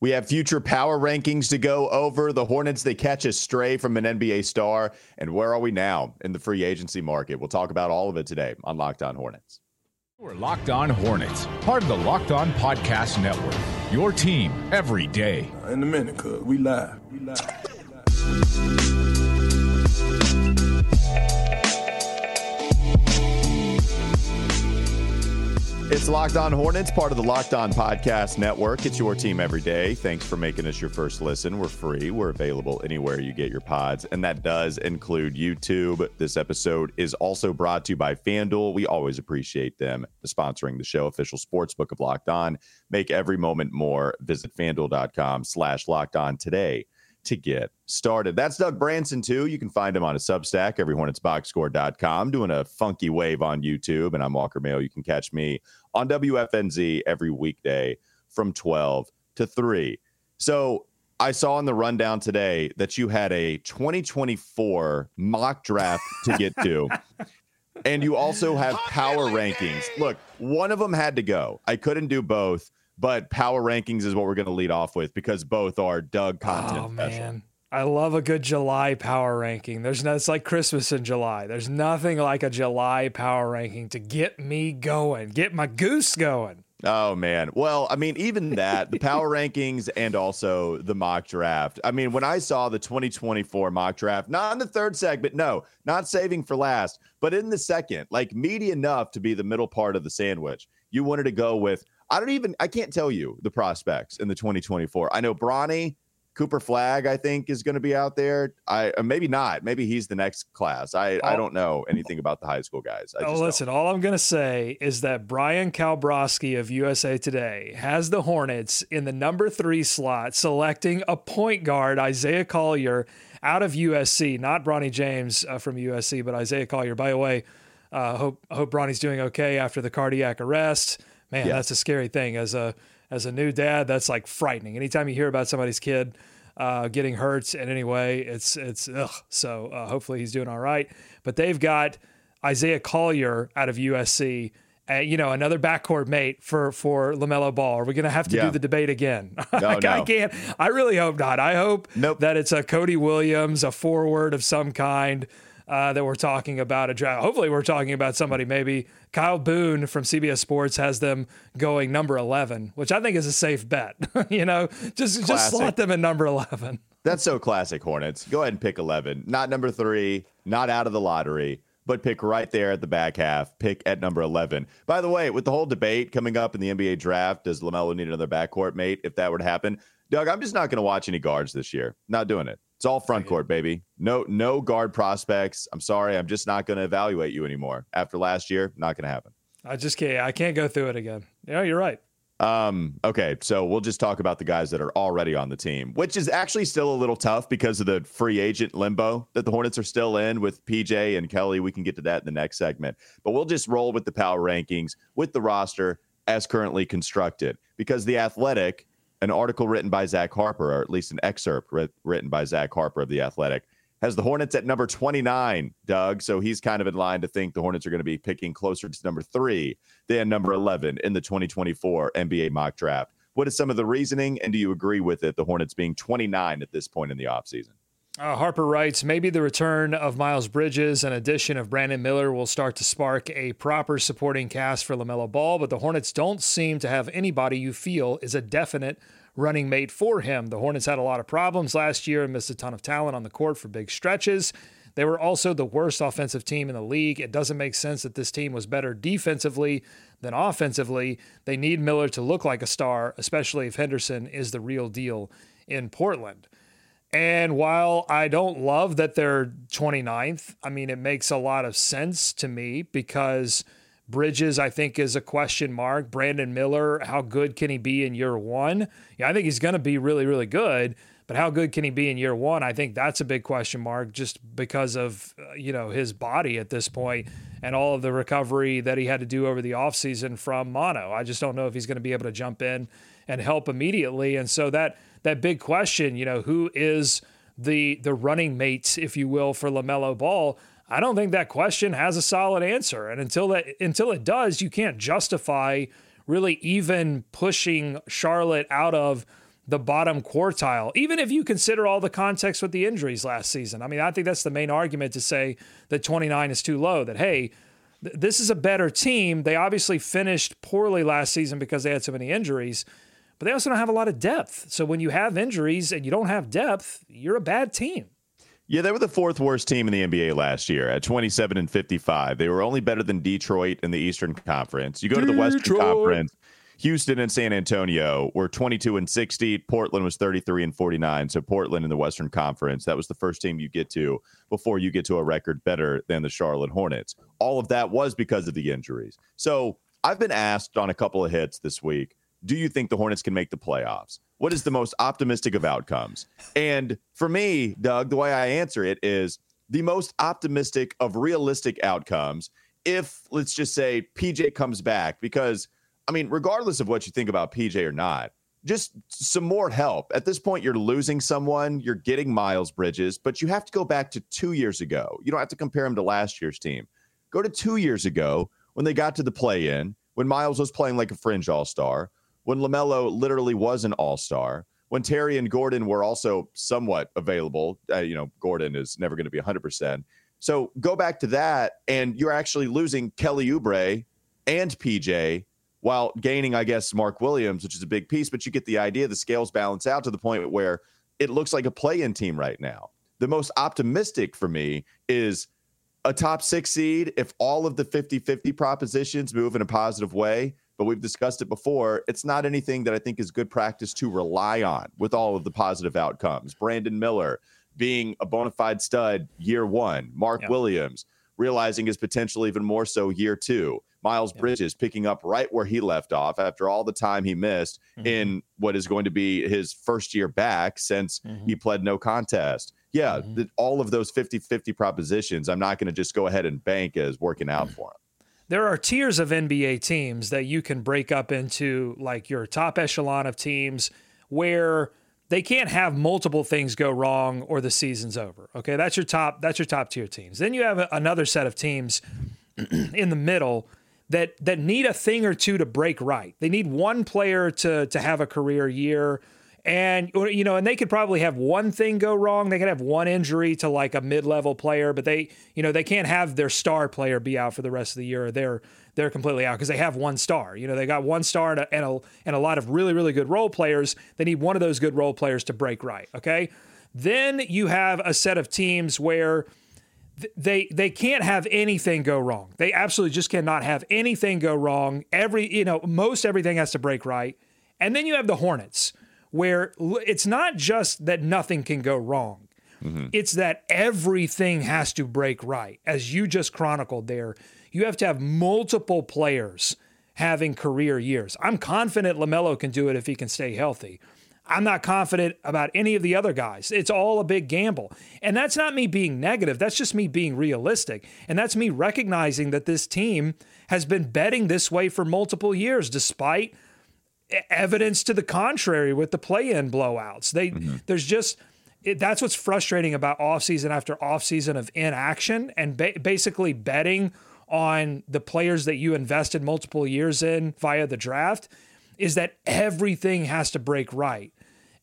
We have future power rankings to go over. The Hornets, they catch a stray from an NBA star. And where are we now in the free agency market? We'll talk about all of it today on Locked On Hornets. We're Locked On Hornets, part of the Locked On Podcast Network. Your team every day. In a minute, cuz we live. We live. We live. It's Locked On Hornets, part of the Locked On Podcast Network. It's your team every day. Thanks for making us your first listen. We're free. We're available anywhere you get your pods, and that does include YouTube. This episode is also brought to you by FanDuel. We always appreciate them sponsoring the show, official sports book of Locked On. Make every moment more. Visit fanduel.com slash locked on today to get started. That's Doug Branson, too. You can find him on a Substack, everyhornetsboxscore.com, doing a funky wave on YouTube. And I'm Walker Mehl. You can catch me on WFNZ every weekday from 12 to 3. So I saw in the rundown today that you had a 2024 mock draft to get to. and you also have power rankings. Look, one of them had to go. I couldn't do both but power rankings is what we're going to lead off with because both are Doug content. Oh man, I love a good July power ranking. There's no, it's like Christmas in July. There's nothing like a July power ranking to get me going, get my goose going. Oh man. Well, I mean, even that, the power rankings and also the mock draft. I mean, when I saw the 2024 mock draft, not in the third segment, no, not saving for last, but in the second, like meaty enough to be the middle part of the sandwich. You wanted to go with I don't even I can't tell you the prospects in the 2024. I know Bronny Cooper Flagg, I think, is going to be out there. I uh, maybe not. Maybe he's the next class. I, I don't know anything about the high school guys. I oh, listen, don't. all I'm going to say is that Bryan Kalbrosky of USA Today has the Hornets in the number three slot, selecting a point guard, Isaiah Collier, out of USC. Not Bronny James uh, from USC, but Isaiah Collier. By the way, uh, hope hope Bronny's doing okay after the cardiac arrest man, yeah. that's a scary thing. As a as a new dad, that's like frightening. Anytime you hear about somebody's kid uh, getting hurt in any way, it's it's ugh. So uh, hopefully he's doing all right. But they've got Isaiah Collier out of USC. Uh, you know, another backcourt mate for for LaMelo Ball. Are we going to have to yeah. do the debate again? No, I, no. I can't. I really hope not. I hope nope. that it's a Cody Williams, a forward of some kind uh, that we're talking about a draft. Hopefully, we're talking about somebody. Maybe Kyle Boone from CBS Sports has them going number eleven, which I think is a safe bet. you know, just classic. just slot them in number eleven. That's so classic Hornets. Go ahead and pick eleven, not number three, not out of the lottery but pick right there at the back half. Pick at number 11. By the way, with the whole debate coming up in the NBA draft, does LaMelo need another backcourt mate if that were to happen? Doug, I'm just not going to watch any guards this year. Not doing it. It's all front court, baby. No, no guard prospects. I'm sorry, I'm just not going to evaluate you anymore. After last year, not going to happen. I just can't. I can't go through it again. Yeah, you're right. Um, okay, so we'll just talk about the guys that are already on the team, which is actually still a little tough because of the free agent limbo that the Hornets are still in with PJ and Kelly. We can get to that in the next segment, but we'll just roll with the power rankings with the roster as currently constructed because the Athletic an article written by Zach Harper, or at least an excerpt written by Zach Harper of The Athletic, has the Hornets at number 29, Doug. So he's kind of in line to think the Hornets are going to be picking closer to number three than number 11 in the 2024 NBA mock draft. What is some of the reasoning, and do you agree with it, the Hornets being 29 at this point in the offseason? Uh, Harper writes, maybe the return of Miles Bridges and addition of Brandon Miller will start to spark a proper supporting cast for LaMelo Ball, but the Hornets don't seem to have anybody you feel is a definite running mate for him. The Hornets had a lot of problems last year and missed a ton of talent on the court for big stretches. They were also the worst offensive team in the league. It doesn't make sense that this team was better defensively than offensively. They need Miller to look like a star, especially if Henderson is the real deal in Portland. And while I don't love that they're 29th, I mean, it makes a lot of sense to me because Bridges, I think, is a question mark. Brandon Miller, how good can he be in year one? Yeah, I think he's going to be really, really good. But how good can he be in year one? I think that's a big question mark just because of, uh, you know, his body at this point and all of the recovery that he had to do over the offseason from mono. I just don't know if he's going to be able to jump in and help immediately. And so that that big question, you know, who is the the running mate, if you will, for LaMelo Ball? I don't think that question has a solid answer. And until that until it does, you can't justify really even pushing Charlotte out of the bottom quartile, even if you consider all the context with the injuries last season. I mean, I think that's the main argument to say that 29 is too low, that, hey, th- this is a better team. They obviously finished poorly last season because they had so many injuries, but they also don't have a lot of depth. So when you have injuries and you don't have depth, you're a bad team. Yeah, they were the fourth worst team in the NBA last year at 27 and 55. They were only better than Detroit in the Eastern Conference. You go to the Western Conference, Houston and San Antonio were 22 and 60. Portland was 33 and 49. So Portland in the Western Conference, that was the first team you get to before you get to a record better than the Charlotte Hornets. All of that was because of the injuries. So I've been asked on a couple of hits this week, do you think the Hornets can make the playoffs? What is the most optimistic of outcomes? And for me, Doug, the way I answer it is the most optimistic of realistic outcomes if, let's just say, PJ comes back. Because, I mean, regardless of what you think about PJ or not, just some more help. At this point, you're losing someone, you're getting Miles Bridges, but you have to go back to two years ago. You don't have to compare him to last year's team. Go to two years ago when they got to the play in, when Miles was playing like a fringe all star when LaMelo literally was an all star, when Terry and Gordon were also somewhat available. Uh, you know, Gordon is never going to be 100%. So go back to that, and you're actually losing Kelly Oubre and PJ while gaining, I guess, Mark Williams, which is a big piece. But you get the idea. The scales balance out to the point where it looks like a play in team right now. The most optimistic for me is a top six seed if all of the 50 50 propositions move in a positive way but we've discussed it before. It's not anything that I think is good practice to rely on with all of the positive outcomes. Brandon Miller being a bona fide stud year one, Mark Williams realizing his potential even more so year two. Miles Bridges picking up right where he left off after all the time he missed mm-hmm. in what is going to be his first year back since mm-hmm. he pled no contest. Yeah, mm-hmm. the, all of those 50 50 propositions, I'm not going to just go ahead and bank as working out for him there are tiers of NBA teams that you can break up into like your top echelon of teams where they can't have multiple things go wrong or the season's over. Okay, that's your top that's your top tier teams. Then you have another set of teams in the middle that that need a thing or two to break right. They need one player to to have a career year and you know and they could probably have one thing go wrong. They could have one injury to like a mid-level player but they you know they can't have their star player be out for the rest of the year. They're they're completely out because they have one star. You know they got one star and a, and a, and a lot of really really good role players. They need one of those good role players to break right okay? Then you have a set of teams where they they can't have anything go wrong. They absolutely just cannot have anything go wrong. Every you know most everything has to break right. And then you have the hornets where it's not just that nothing can go wrong. Mm-hmm. It's that everything has to break right. As you just chronicled there, you have to have multiple players having career years. I'm confident LaMelo can do it if he can stay healthy. I'm not confident about any of the other guys. It's all a big gamble. And that's not me being negative. That's just me being realistic. And that's me recognizing that this team has been betting this way for multiple years, despite evidence to the contrary with the play-in blowouts. They mm-hmm. there's just it, that's what's frustrating about offseason after offseason of inaction and ba- basically betting on the players that you invested multiple years in via the draft is that everything has to break right.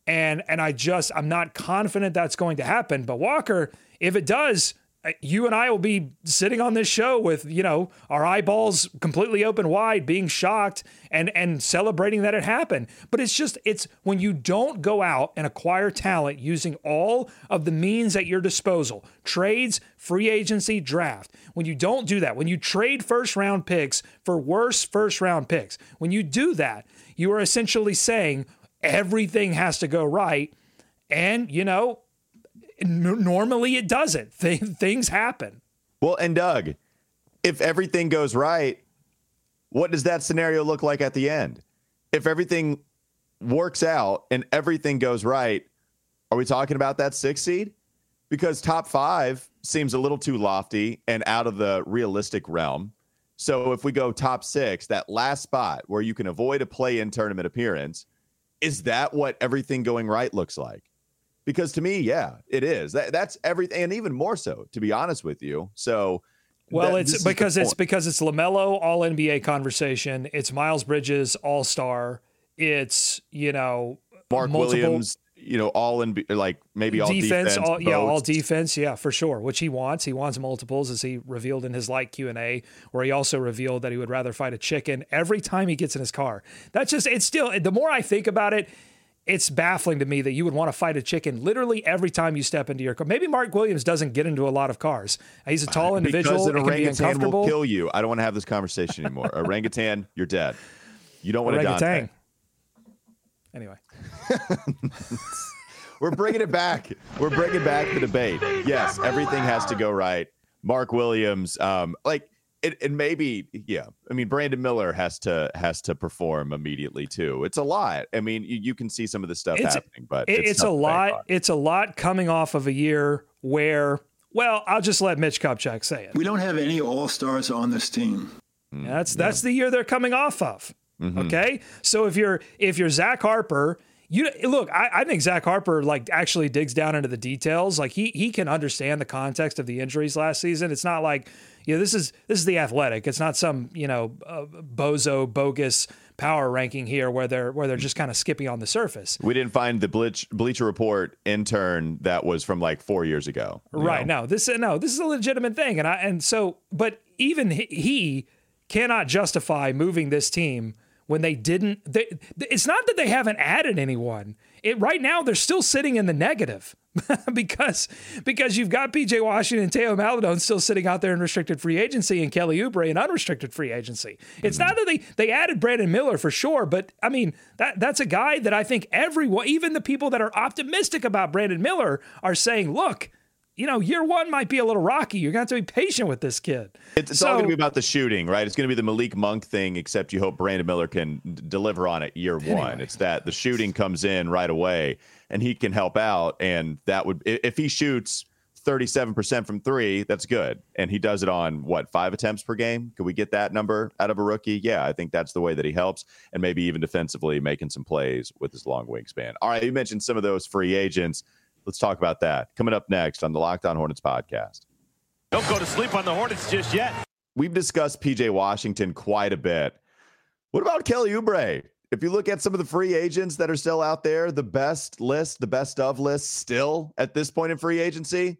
And and I just I'm not confident that's going to happen, but Walker, if it does, you and I will be sitting on this show with, you know, our eyeballs completely open wide, being shocked and and celebrating that it happened. But it's just it's when you don't go out and acquire talent using all of the means at your disposal, trades, free agency, draft. When you don't do that, when you trade first round picks for worse first round picks, when you do that, you are essentially saying everything has to go right. And, you know, normally it doesn't. Th- things happen. Well, and Doug, if everything goes right, what does that scenario look like at the end? If everything works out and everything goes right, are we talking about that six seed? Because top five seems a little too lofty and out of the realistic realm. So if we go top six, that last spot where you can avoid a play in tournament appearance, is that what everything going right looks like? Because to me, yeah, it is. That, that's everything, and even more so, to be honest with you. So, well, that, it's because it's because it's LaMelo All NBA conversation. It's Miles Bridges All Star. It's you know Mark multiple- Williams, you know, all in like maybe all defense, all, yeah, all defense, yeah, for sure. Which he wants. He wants multiples, as he revealed in his like Q and A, where he also revealed that he would rather fight a chicken every time he gets in his car. That's just it's still. The more I think about it, it's baffling to me that you would want to fight a chicken literally every time you step into your car. Maybe Mark Williams doesn't get into a lot of cars. He's a tall individual. Because an be orangutan uncomfortable. will kill you. I don't want to have this conversation anymore. orangutan, you're dead. You don't want to die. Orangutan. Anyway, We're bringing it back. We're bringing back the debate. Yes, everything has to go right. Mark Williams, um, like it, and maybe, yeah. I mean, Brandon Miller has to has to perform immediately too. It's a lot. I mean, you, you can see some of the stuff It's- happening, but it, it's, a tough to bank lot. It's a lot coming off of a year where, well, I'll just let Mitch Kupchak say it. We don't have any all stars on this team. That's that's the year they're coming off of. Mm-hmm. Okay, so if you're if you're Zach Harper, you look. I, I think Zach Harper like actually digs down into the details. Like he he can understand the context of the injuries last season. It's not like you know this is this is the athletic. It's not some you know uh, bozo bogus power ranking here where they're where they're just kind of skipping on the surface. We didn't find the Bleach, Bleacher Report intern that was from like four years ago. Right. know? No, this no, this is a legitimate thing. And I and so but even he, he cannot justify moving this team when they didn't they, it's not that they haven't added anyone. It right now they're still sitting in the negative. because because you've got PJ Washington and Theo Maledon still sitting out there in restricted free agency and Kelly Oubre in unrestricted free agency. It's mm-hmm. not that they they added Brandon Miller for sure, but I mean that that's a guy that I think everyone, even the people that are optimistic about Brandon Miller, are saying, look, you know, year one might be a little rocky. You're going to have to be patient with this kid. It's, it's all going to be about the shooting, right? It's going to be the Malik Monk thing, except you hope Brandon Miller can d- deliver on it year one. It's that the shooting comes in right away and he can help out. And that would, if he shoots 37% from three, that's good. And he does it on what, five attempts per game? Could we get that number out of a rookie? Yeah, I think that's the way that he helps. And maybe even defensively making some plays with his long wingspan. All right, you mentioned some of those free agents. Let's talk about that. Coming up next on the Locked On Hornets podcast. Don't go to sleep on the Hornets just yet. we've discussed PJ Washington quite a bit. What about Kelly Oubre? If you look at some of the free agents that are still out there, the best list, the best of list still at this point in free agency,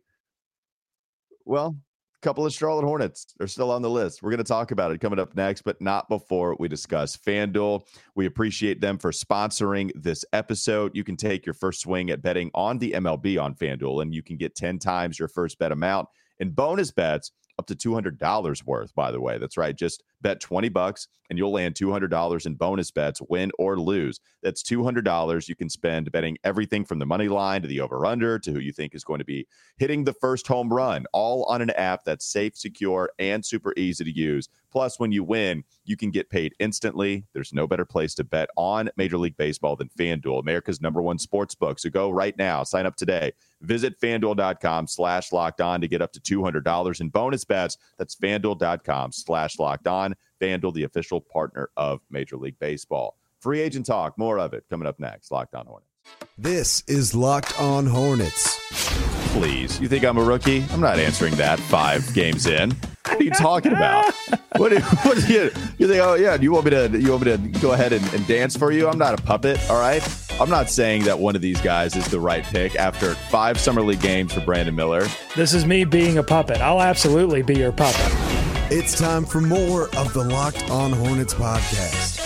well, couple of Charlotte Hornets are still on the list. We're going to talk about it coming up next, but not before we discuss FanDuel. We appreciate them for sponsoring this episode. You can take your first swing at betting on the MLB on FanDuel, and you can get 10 times your first bet amount in bonus bets up to $200 worth, by the way. That's right. Just bet 20 bucks and you'll land $200 in bonus bets, win or lose. That's $200 you can spend betting everything from the money line to the over under to who you think is going to be hitting the first home run, all on an app that's safe, secure, and super easy to use. Plus, when you win, you can get paid instantly. There's no better place to bet on Major League Baseball than FanDuel, America's number one sports book. So go right now, sign up today. Visit fanduel.com slash locked on to get up to $200 in bonus bets. That's fanduel.com slash locked on. FanDuel, the official partner of Major League Baseball. Free agent talk, more of it coming up next. Locked on Hornets. This is Locked On Hornets. Please. You think I'm a rookie? I'm not answering that five games in. What are you talking about? What, do- what do you, you think? Oh yeah, do you want me to? You want me to go ahead and, and dance for you? I'm not a puppet. All right. I'm not saying that one of these guys is the right pick after five summer league games for Brandon Miller. This is me being a puppet. I'll absolutely be your puppet. It's time for more of the Locked On Hornets podcast.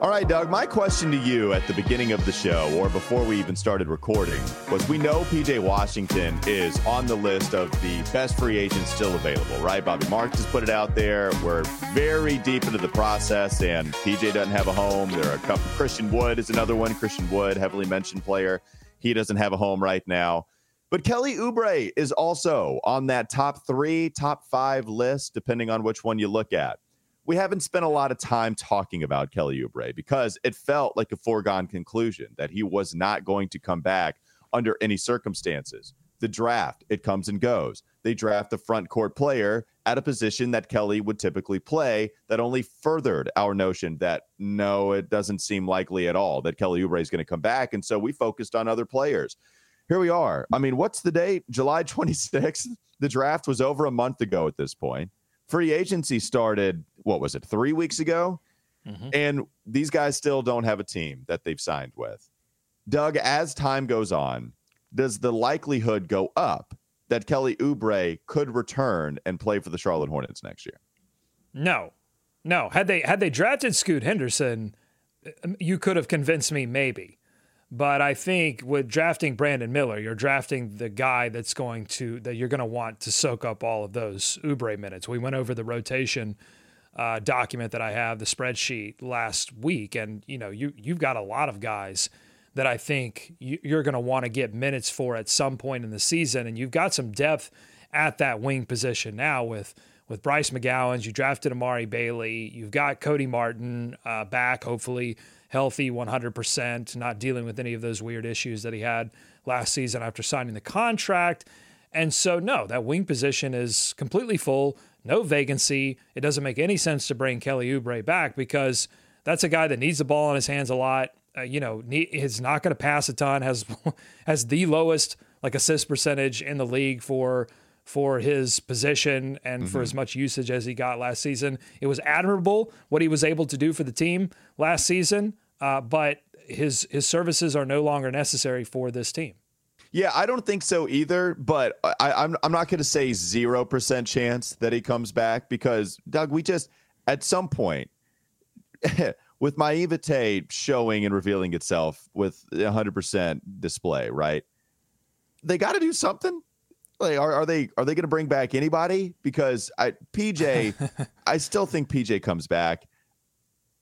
All right, Doug, my question to you at the beginning of the show, or before we even started recording, was we know PJ Washington is on the list of the best free agents still available, right? Bobby Marks has put it out there. We're very deep into the process, and PJ doesn't have a home. There are a couple. Christian Wood is another one. Christian Wood, heavily mentioned player. He doesn't have a home right now. But Kelly Oubre is also on that top three, top five list, depending on which one you look at we haven't spent a lot of time talking about Kelly Oubre because it felt like a foregone conclusion that he was not going to come back under any circumstances. The draft, it comes and goes. They draft the front court player at a position that Kelly would typically play that only furthered our notion that no, it doesn't seem likely at all that Kelly Oubre is going to come back. And so we focused on other players. Here we are. I mean, what's the date? July 26th. The draft was over a month ago at this point free agency started, what was it, three weeks ago? Mm-hmm. And these guys still don't have a team that they've signed with. Doug, as time goes on, does the likelihood go up that Kelly Oubre could return and play for the Charlotte Hornets next year? No, no. Had they had they drafted Scoot Henderson, um, you could have convinced me maybe. But I think with drafting Brandon Miller, you're drafting the guy that's going to that you're going to want to soak up all of those Oubre minutes. We went over the rotation uh, document that I have, the spreadsheet last week, and you know you you've got a lot of guys that I think you're going to want to get minutes for at some point in the season. And you've got some depth at that wing position now with with Bryce McGowens. You drafted Amari Bailey. You've got Cody Martin uh, back, hopefully healthy 100%, not dealing with any of those weird issues that he had last season after signing the contract. And so, no, that wing position is completely full, no vacancy. It doesn't make any sense to bring Kelly Oubre back because that's a guy that needs the ball in his hands a lot uh, you know, is not going to pass a ton. has has the lowest like assist percentage in the league for for his position and mm-hmm. for as much usage as he got last season. It was admirable what he was able to do for the team last season, uh, but his his services are no longer necessary for this team. Yeah, I don't think so either. But I, I'm I'm not going to say zero percent chance that he comes back because Doug, we just at some point. with naivete showing and revealing itself with 100% display, right? They got to do something. Like, are, are they are they going to bring back anybody? Because I, PJ, I still think PJ comes back,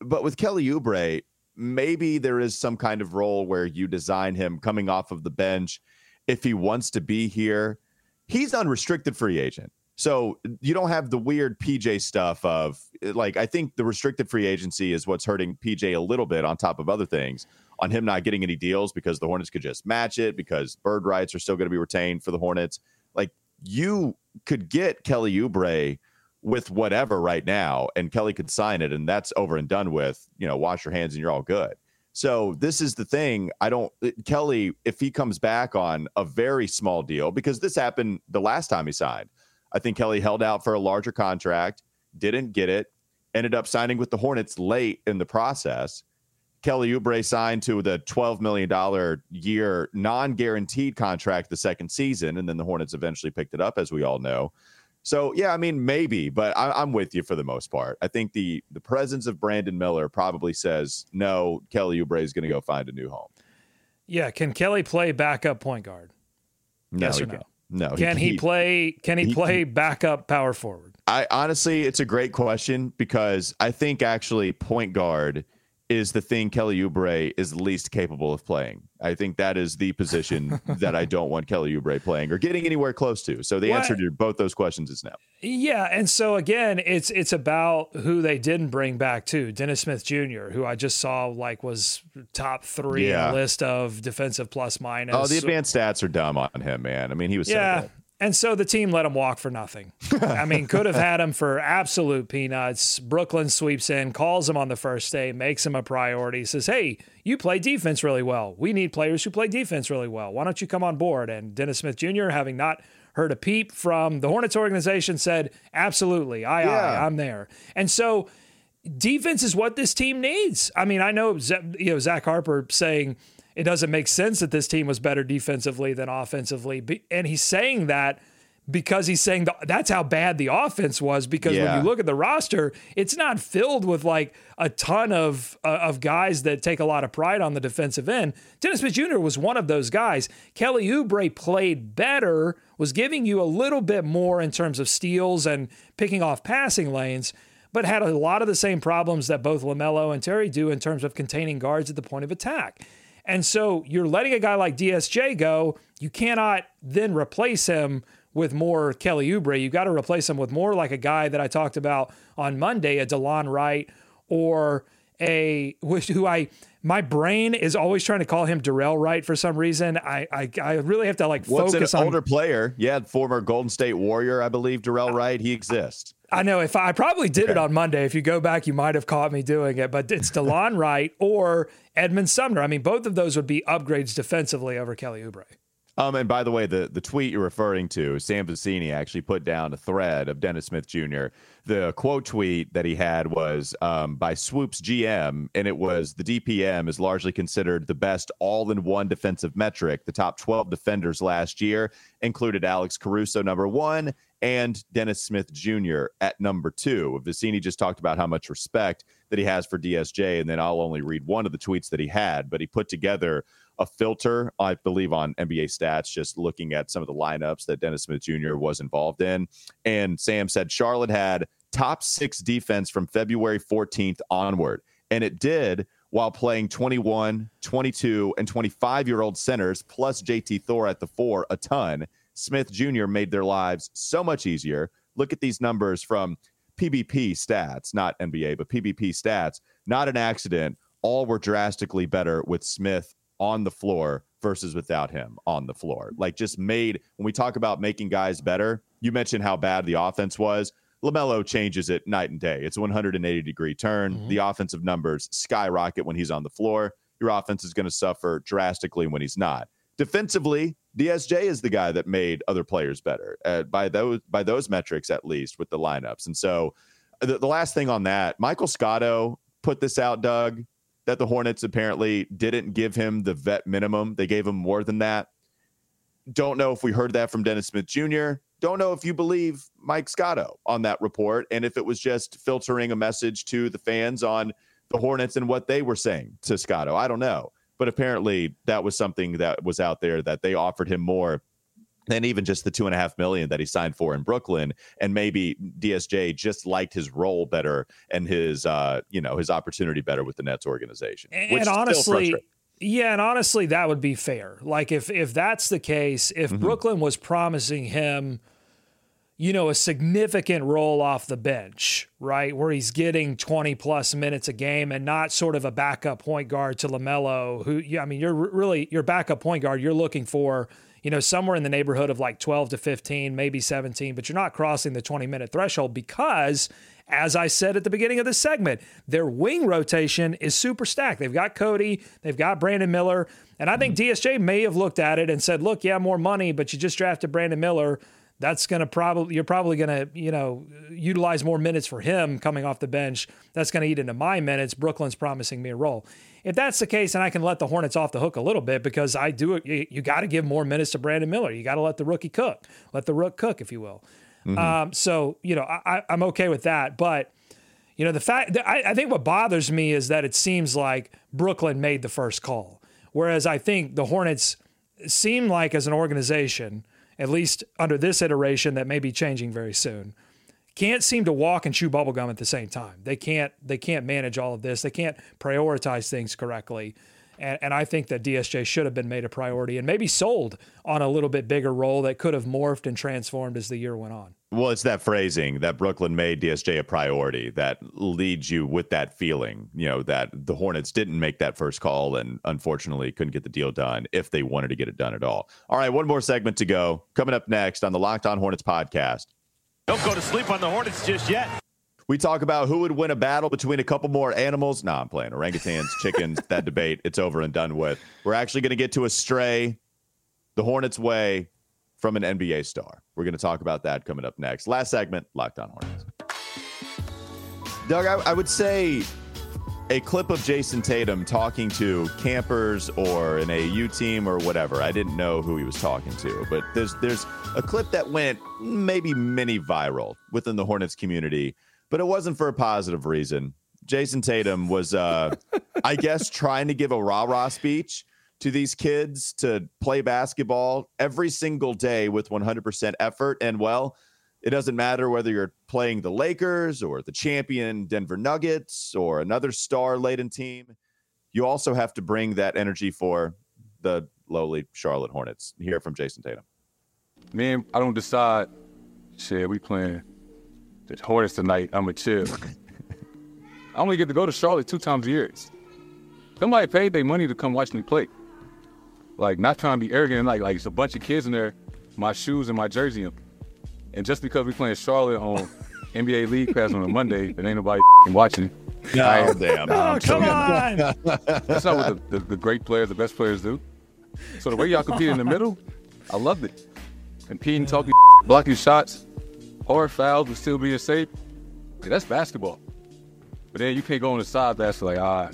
but with Kelly Oubre, maybe there is some kind of role where you design him coming off of the bench if he wants to be here. He's unrestricted free agent. So you don't have the weird PJ stuff of like I think the restricted free agency is what's hurting PJ a little bit on top of other things on him not getting any deals because the Hornets could just match it because bird rights are still going to be retained for the Hornets. Like you could get Kelly Oubre with whatever right now and Kelly could sign it and that's over and done with. You know, wash your hands and you're all good. So this is the thing. I don't uh, Kelly if he comes back on a very small deal because this happened the last time he signed I think Kelly held out for a larger contract, didn't get it, ended up signing with the Hornets late in the process. Kelly Oubre signed to the $12 million year non guaranteed contract the second season, and then the Hornets eventually picked it up, as we all know. So, yeah, I mean, maybe, but I, am with you for the most part. I think the the presence of Brandon Miller probably says, no, Kelly Oubre is going to go find a new home. Yeah. Can Kelly play backup point guard? No, yes or no? Can. No. Can he, he play? Can he, he play he, backup power forward? I honestly, it's a great question because I think actually point guard is the thing Kelly Oubre is least capable of playing. I think that is the position that I don't want Kelly Oubre playing or getting anywhere close to. So the what? answer to both those questions is no. Yeah, and so again, it's it's about who they didn't bring back too. Dennis Smith Jr., who I just saw like was top three yeah. list of defensive plus minus. Oh, the advanced stats are dumb on him, man. I mean, he was yeah. So and so the team let him walk for nothing. I mean, could have had him for absolute peanuts. Brooklyn sweeps in, calls him on the first day, makes him a priority, says, Hey, you play defense really well. We need players who play defense really well. Why don't you come on board? And Dennis Smith Jr., having not heard a peep from the Hornets organization, said, Absolutely. I, yeah. aye, I'm there. And so defense is what this team needs. I mean, I know, you know, Zach Harper saying, it doesn't make sense that this team was better defensively than offensively. And he's saying that because he's saying the, that's how bad the offense was. Because yeah. when you look at the roster, it's not filled with like a ton of uh, of guys that take a lot of pride on the defensive end. Dennis Smith Jr. was one of those guys. Kelly Oubre played better, was giving you a little bit more in terms of steals and picking off passing lanes. But had a lot of the same problems that both LaMelo and Terry do in terms of containing guards at the point of attack. And so you're letting a guy like DSJ go. You cannot then replace him with more Kelly Oubre. You've got to replace him with more like a guy that I talked about on Monday, a Delon Wright or a who I my brain is always trying to call him Dorell Wright for some reason. I I, I really have to like What's focus an on older player. Yeah, former Golden State Warrior, I believe Dorell Wright. He exists. I know if I, I probably did okay. it on Monday. If you go back, you might have caught me doing it. But it's Delon Wright or Edmond Sumner. I mean, both of those would be upgrades defensively over Kelly Oubre. Um, and by the way, the, the tweet you're referring to, Sam Vecenie actually put down a thread of Dennis Smith Jr. The quote tweet that he had was um, by Swoops GM, and it was the DPM is largely considered the best all in one defensive metric. The top 12 defenders last year included Alex Caruso, number one, and Dennis Smith Jr. at number two. Vecenie just talked about how much respect that he has for DSJ, and then I'll only read one of the tweets that he had, but he put together a filter, I believe, on NBA stats, just looking at some of the lineups that Dennis Smith Jr. was involved in. And Sam said Charlotte had top six defense from February 14th onward. And it did while playing 21, 22, and 25 year old centers, plus JT Thor at the four, a ton. Smith Jr. made their lives so much easier. Look at these numbers from PBP stats, not NBA, but PBP stats. Not an accident. All were drastically better with Smith on the floor versus without him on the floor. Like just made when we talk about making guys better, you mentioned how bad the offense was. LaMelo changes it night and day. It's a 180 degree turn. Mm-hmm. The offensive numbers skyrocket when he's on the floor. Your offense is going to suffer drastically when he's not. Defensively, DSJ is the guy that made other players better uh, by those by those metrics at least with the lineups. And so the, the last thing on that, Michael Scotto put this out, Doug that the Hornets apparently didn't give him the vet minimum. They gave him more than that. Don't know if we heard that from Dennis Smith Jr. Don't know if you believe Mike Scotto on that report and if it was just filtering a message to the fans on the Hornets and what they were saying to Scotto. I don't know. But apparently that was something that was out there that they offered him more than even just the two and a half million that he signed for in Brooklyn. And maybe DSJ just liked his role better and his uh, you know, his opportunity better with the Nets organization. And honestly, yeah, and honestly, that would be fair. Like if if that's the case, if mm-hmm. Brooklyn was promising him, you know, a significant role off the bench, right, where he's getting twenty plus minutes a game and not sort of a backup point guard to LaMelo, who, yeah, I mean, you're really your backup point guard. You're looking for you know, somewhere in the neighborhood of like 12 to 15, maybe 17, but you're not crossing the 20 minute threshold because, as I said at the beginning of this segment, their wing rotation is super stacked. They've got Cody, they've got Brandon Miller, and I think mm-hmm. DSJ may have looked at it and said, look, yeah, more money, but you just drafted Brandon Miller. That's going to probably you're probably going to you know utilize more minutes for him coming off the bench. That's going to eat into my minutes. Brooklyn's promising me a role if that's the case, and I can let the Hornets off the hook a little bit because I do it, you, you got to give more minutes to Brandon Miller. You got to let the rookie cook, let the rook cook, if you will. Mm-hmm. Um, so, you know, I, I'm okay with that. But, you know, the fact I, I think what bothers me is that it seems like Brooklyn made the first call. Whereas I think the Hornets seem like, as an organization, at least under this iteration that may be changing very soon, can't seem to walk and chew bubblegum at the same time. They can't they can't manage all of this. They can't prioritize things correctly. And, and I think that DSJ should have been made a priority and maybe sold on a little bit bigger role that could have morphed and transformed as the year went on. Well, it's that phrasing that Brooklyn made DSJ a priority that leads you with that feeling, you know, that the Hornets didn't make that first call and unfortunately couldn't get the deal done if they wanted to get it done at all. All right, one more segment to go. Coming up next on the Locked On Hornets podcast. Don't go to sleep on the Hornets just yet. We talk about who would win a battle between a couple more animals. No, I'm playing orangutans, chickens. that debate, it's over and done with. We're actually going to get to a stray the Hornets way from an NBA star. We're going to talk about that coming up next. Last segment, Locked On Hornets. Doug, I, I would say a clip of Jayson Tatum talking to campers or an AU team or whatever. I didn't know who he was talking to, but there's there's a clip that went maybe mini viral within the Hornets community, but it wasn't for a positive reason. Jayson Tatum was, uh, I guess, trying to give a rah rah speech to these kids to play basketball every single day with 100% effort. And well, it doesn't matter whether you're playing the Lakers or the champion Denver Nuggets or another star laden team. You also have to bring that energy for the lowly Charlotte Hornets. Hear from Jayson Tatum. Man, I don't decide. Shit, we playing the Hornets tonight. I'm a chill. I only get to go to Charlotte two times a year. Somebody paid their money to come watch me play. Like, not trying to be arrogant. Like, like it's a bunch of kids in there, my shoes and my jersey. And just because we're playing Charlotte on NBA League Pass on a Monday, and ain't nobody watching. No, I, damn. No, come on. That's not what the, the, the, great players, the best players do. So the way y'all compete in the middle, I loved it. Competing, talking, blocking shots, hard fouls, but still being safe. Yeah, that's basketball. But then you can't go on the side that's like, ah,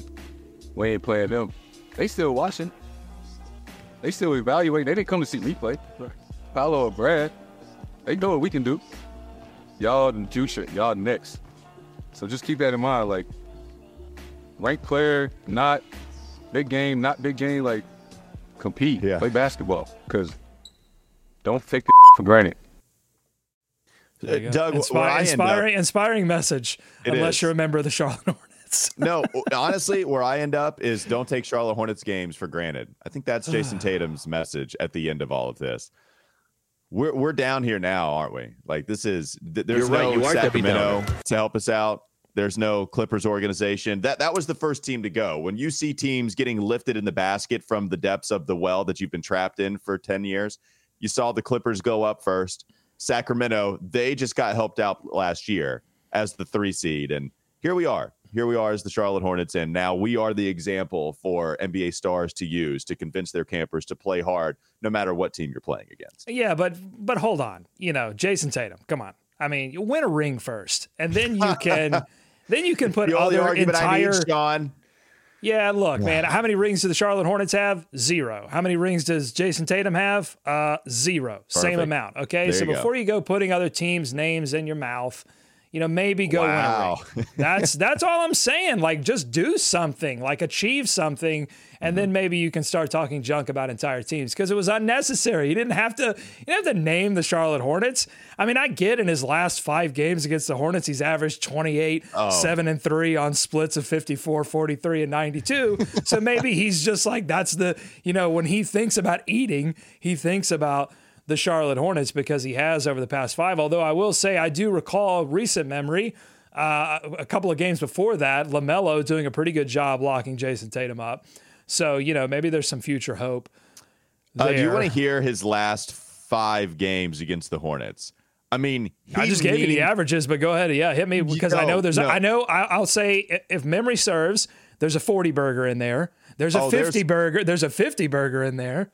we ain't playing them. They still watching. They still evaluating. They didn't come to see me play. Paolo or Brad, they know what we can do. Y'all and future, y'all next. So just keep that in mind. Like, ranked player, not big game, not big game. Like, compete, Yeah. play basketball. Because don't take the for granted. Uh, Doug, Inspi- where I end up, inspiring, inspiring message. It unless is. you're a member of the Charlotte Hornets. no, honestly, where I end up is don't take Charlotte Hornets games for granted. I think that's Jayson Tatum's message at the end of all of this. We're we're down here now, aren't we? Like this is th- there's You're right, no you are definitely down Sacramento to help us out. There's no Clippers organization. That that was the first team to go. When you see teams getting lifted in the basket from the depths of the well that you've been trapped in for 10 years, you saw the Clippers go up first. Sacramento, they just got helped out last year as the 3 seed and here we are. Here we are as the Charlotte Hornets and now we are the example for NBA stars to use to convince their campers to play hard no matter what team you're playing against. Yeah, but but hold on. You know, Jayson Tatum. Come on. I mean, you win a ring first, and then you can then you can put The only other argument I entire. need, Sean, yeah, look, man. How many rings do the Charlotte Hornets have? Zero. How many rings does Jayson Tatum have? Uh, zero. Same amount. Okay, There so you go. before you go putting other teams' names in your mouth. You know, maybe go Wow. win a ring. That's that's all I'm saying. Like, just do something, like achieve something, and then mm-hmm. maybe you can start talking junk about entire teams because it was unnecessary. You didn't have to. You didn't have to name the Charlotte Hornets. I mean, I get in his last five games against the Hornets, he's averaged 28, seven and three on splits of 54, 43, and 92. so maybe he's just like that's the you know when he thinks about eating, he thinks about the Charlotte Hornets because he has over the past five. Although I will say, I do recall recent memory, uh, a couple of games before that, LaMelo doing a pretty good job locking Jayson Tatum up. So, you know, maybe there's some future hope. Uh, do you want to hear his last five games against the Hornets? I mean, I just gave you the averages, but go ahead. Yeah, hit me because I know there's. no. I know. I, I'll say if memory serves, there's a 40 burger in there. There's a Oh, 50 there's- burger. There's a 50 burger in there.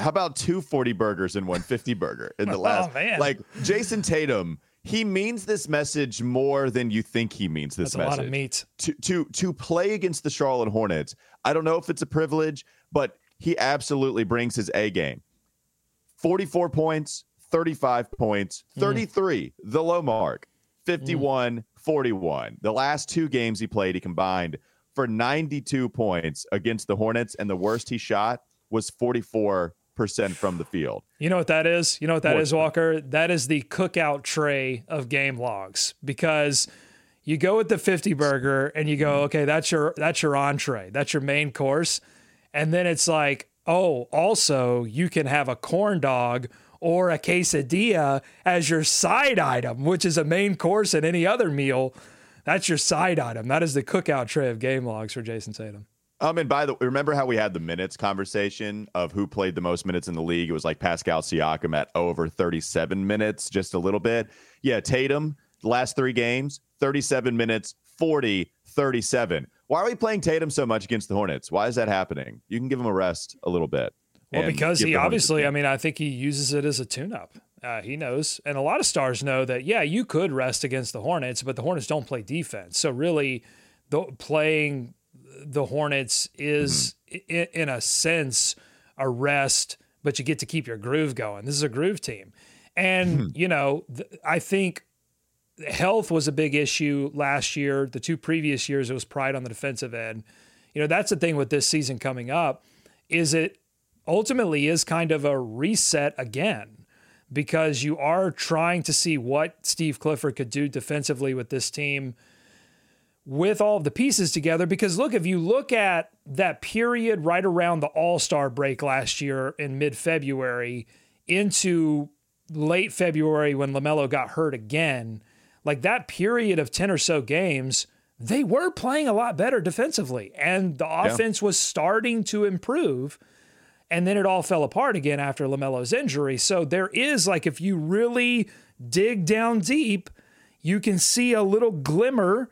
How about two 40 burgers and one 50 burger in the last? Oh, man. Like Jayson Tatum, he means this message more than you think he means this That's a message. lot of meat. To to to play against the Charlotte Hornets, I don't know if it's a privilege, but he absolutely brings his A game. 44 points, 35 points, Mm-hmm. 33, the low mark, 51, 41. The last two games he played, he combined for 92 points against the Hornets, and the worst he shot was 44% from the field. You know what that is? You know what that is. Walker? That is the cookout tray of game logs because you go with the 50 burger and you go, mm-hmm. okay, that's your that's your entree. That's your main course. And then it's like, oh, also you can have a corn dog or a quesadilla as your side item, which is a main course in any other meal. That's your side item. That is the cookout tray of game logs for Jayson Tatum. Um, and by the way, remember how we had the minutes conversation of who played the most minutes in the league? It was like Pascal Siakam at over 37 minutes, just a little bit. Yeah, Tatum, last three games, 37 minutes, 40, 37. Why are we playing Tatum so much against the Hornets? Why is that happening? You can give him a rest a little bit. Well, because he the Hornets a obviously, I mean, I think he uses it as a tune up. Uh, he knows. And a lot of stars know that, yeah, you could rest against the Hornets, but the Hornets don't play defense. So, really, the, playing the Hornets is, Mm-hmm. i- in a sense, a rest, but you get to keep your groove going. This is a groove team. And, Hmm. you know, th- I think health was a big issue last year. The two previous years, it was pride on the defensive end. You know, that's the thing with this season coming up is it ultimately is kind of a reset again because you are trying to see what Steve Clifford could do defensively with this team with all of the pieces together. Because look, if you look at that period right around the All Star break last year in mid February into late February when LaMelo got hurt again, like that period of 10 or so games, they were playing a lot better defensively and the offense was starting to improve. And then it all fell apart again after LaMelo's injury. So there is like, if you really dig down deep, you can see a little glimmer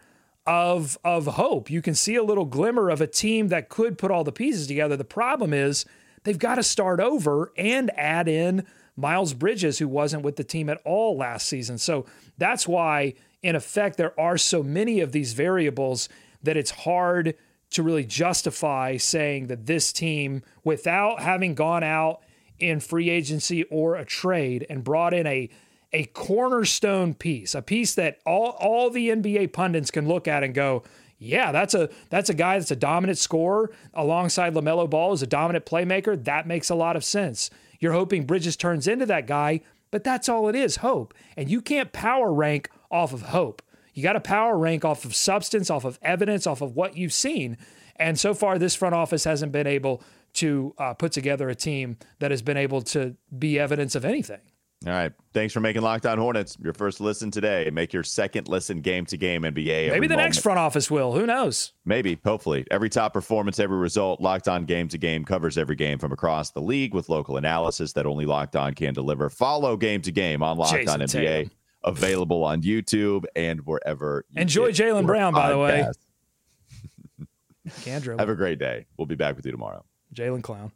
of of hope. You can see a little glimmer of a team that could put all the pieces together. The problem is they've got to start over and add in Miles Bridges, who wasn't with the team at all last season. So that's why, in effect, there are so many of these variables that it's hard to really justify saying that this team, without having gone out in free agency or a trade and brought in a a cornerstone piece, a piece that all all the NBA pundits can look at and go, yeah, that's a that's a guy that's a dominant scorer alongside LaMelo Ball is a dominant playmaker. That makes a lot of sense. You're hoping Bridges turns into that guy, but that's all it is, hope. And you can't power rank off of hope. You got to power rank off of substance, off of evidence, off of what you've seen. And so far, this front office hasn't been able to uh, put together a team that has been able to be evidence of anything. All right. Thanks for making Locked On Hornets your first listen today. Make your second listen game to game NBA. Maybe the moment. next front office will. Who knows? Maybe, hopefully. Every top performance, every result, Locked On Game to Game covers every game from across the league with local analysis that only Locked On can deliver. Follow Game to Game on Locked Jayson On NBA. Tatum. Available on YouTube and wherever. Enjoy Jaylen Brown, by the way. Kendra. Have a great day. We'll be back with you tomorrow. Jaylen Clown.